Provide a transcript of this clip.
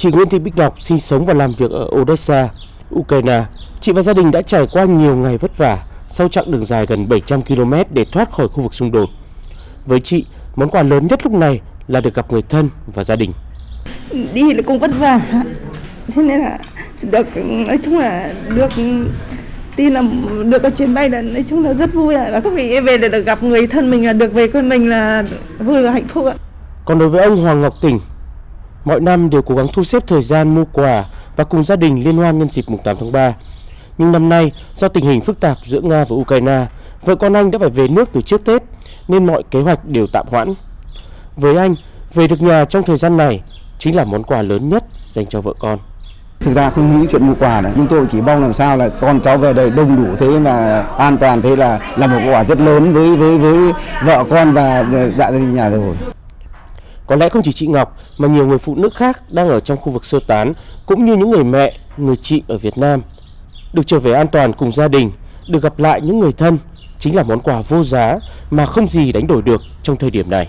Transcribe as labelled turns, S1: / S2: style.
S1: Chị Nguyễn Thị Bích Ngọc sinh sống và làm việc ở Odessa, Ukraine. Chị và gia đình đã trải qua nhiều ngày vất vả sau chặng đường dài gần 700 km để thoát khỏi khu vực xung đột. Với chị, món quà lớn nhất lúc này là được gặp người thân và gia đình.
S2: Đi là cũng vất vả, thế nên là được nói chung là được tin là được cái chuyến bay là nói chung là rất vui ạ và không nghĩ về để được gặp người thân mình là được về quê mình là vui và hạnh phúc ạ.
S1: Còn đối với ông Hoàng Ngọc Tỉnh, mọi năm đều cố gắng thu xếp thời gian mua quà và cùng gia đình liên hoan nhân dịp mùng 8 tháng 3. Nhưng năm nay, do tình hình phức tạp giữa Nga và Ukraine, vợ con anh đã phải về nước từ trước Tết nên mọi kế hoạch đều tạm hoãn. Với anh, về được nhà trong thời gian này chính là món quà lớn nhất dành cho vợ con.
S3: Thực ra không nghĩ chuyện mua quà này, chúng tôi chỉ mong làm sao là con cháu về đây đông đủ thế là an toàn thế là là một quà rất lớn với với với vợ con và đại gia đình nhà rồi.
S1: Có lẽ không chỉ chị Ngọc mà nhiều người phụ nữ khác đang ở trong khu vực sơ tán cũng như những người mẹ, người chị ở Việt Nam được trở về an toàn cùng gia đình, được gặp lại những người thân chính là món quà vô giá mà không gì đánh đổi được trong thời điểm này.